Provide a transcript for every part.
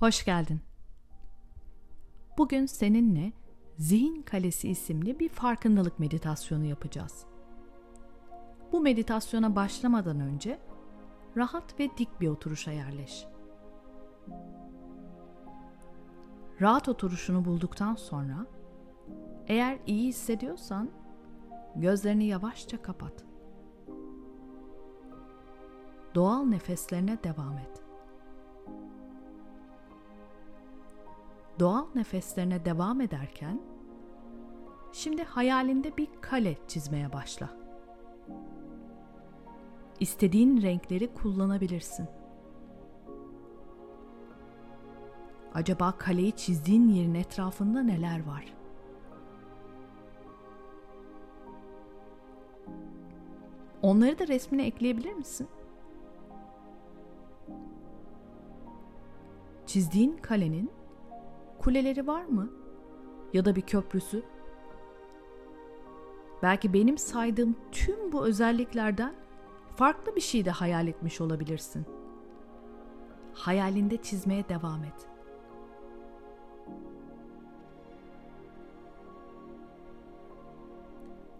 Hoş geldin. Bugün seninle Zihin Kalesi isimli bir farkındalık meditasyonu yapacağız. Bu meditasyona başlamadan önce rahat ve dik bir oturuşa yerleş. Rahat oturuşunu bulduktan sonra eğer iyi hissediyorsan gözlerini yavaşça kapat. Doğal nefeslerine devam et. Doğal nefeslerine devam ederken şimdi hayalinde bir kale çizmeye başla. İstediğin renkleri kullanabilirsin. Acaba kaleyi çizdiğin yerin etrafında neler var? Onları da resmine ekleyebilir misin? Çizdiğin kalenin kuleleri var mı? Ya da bir köprüsü? Belki benim saydığım tüm bu özelliklerden farklı bir şey de hayal etmiş olabilirsin. Hayalinde çizmeye devam et.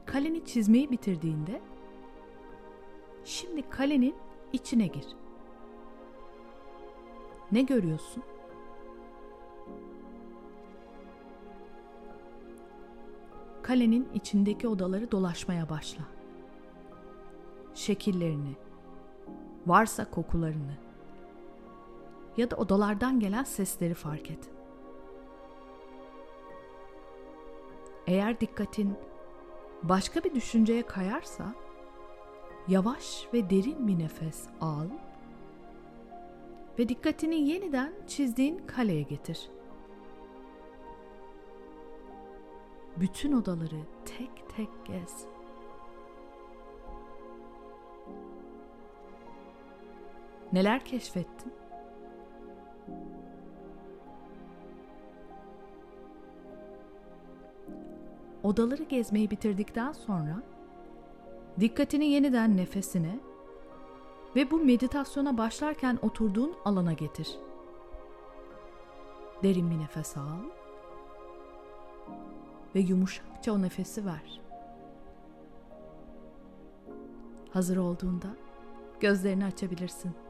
Kaleni çizmeyi bitirdiğinde şimdi kalenin içine gir. Ne görüyorsun? Kalenin içindeki odaları dolaşmaya başla. Şekillerini, varsa kokularını ya da odalardan gelen sesleri fark et. Eğer dikkatin başka bir düşünceye kayarsa yavaş ve derin bir nefes al ve dikkatini yeniden çizdiğin kaleye getir. Bütün odaları tek tek gez. Neler keşfettin? Odaları gezmeyi bitirdikten sonra dikkatini yeniden nefesine ve bu meditasyona başlarken oturduğun alana getir. Derin bir nefes al ve yumuşakça o nefesi ver. Hazır olduğunda gözlerini açabilirsin.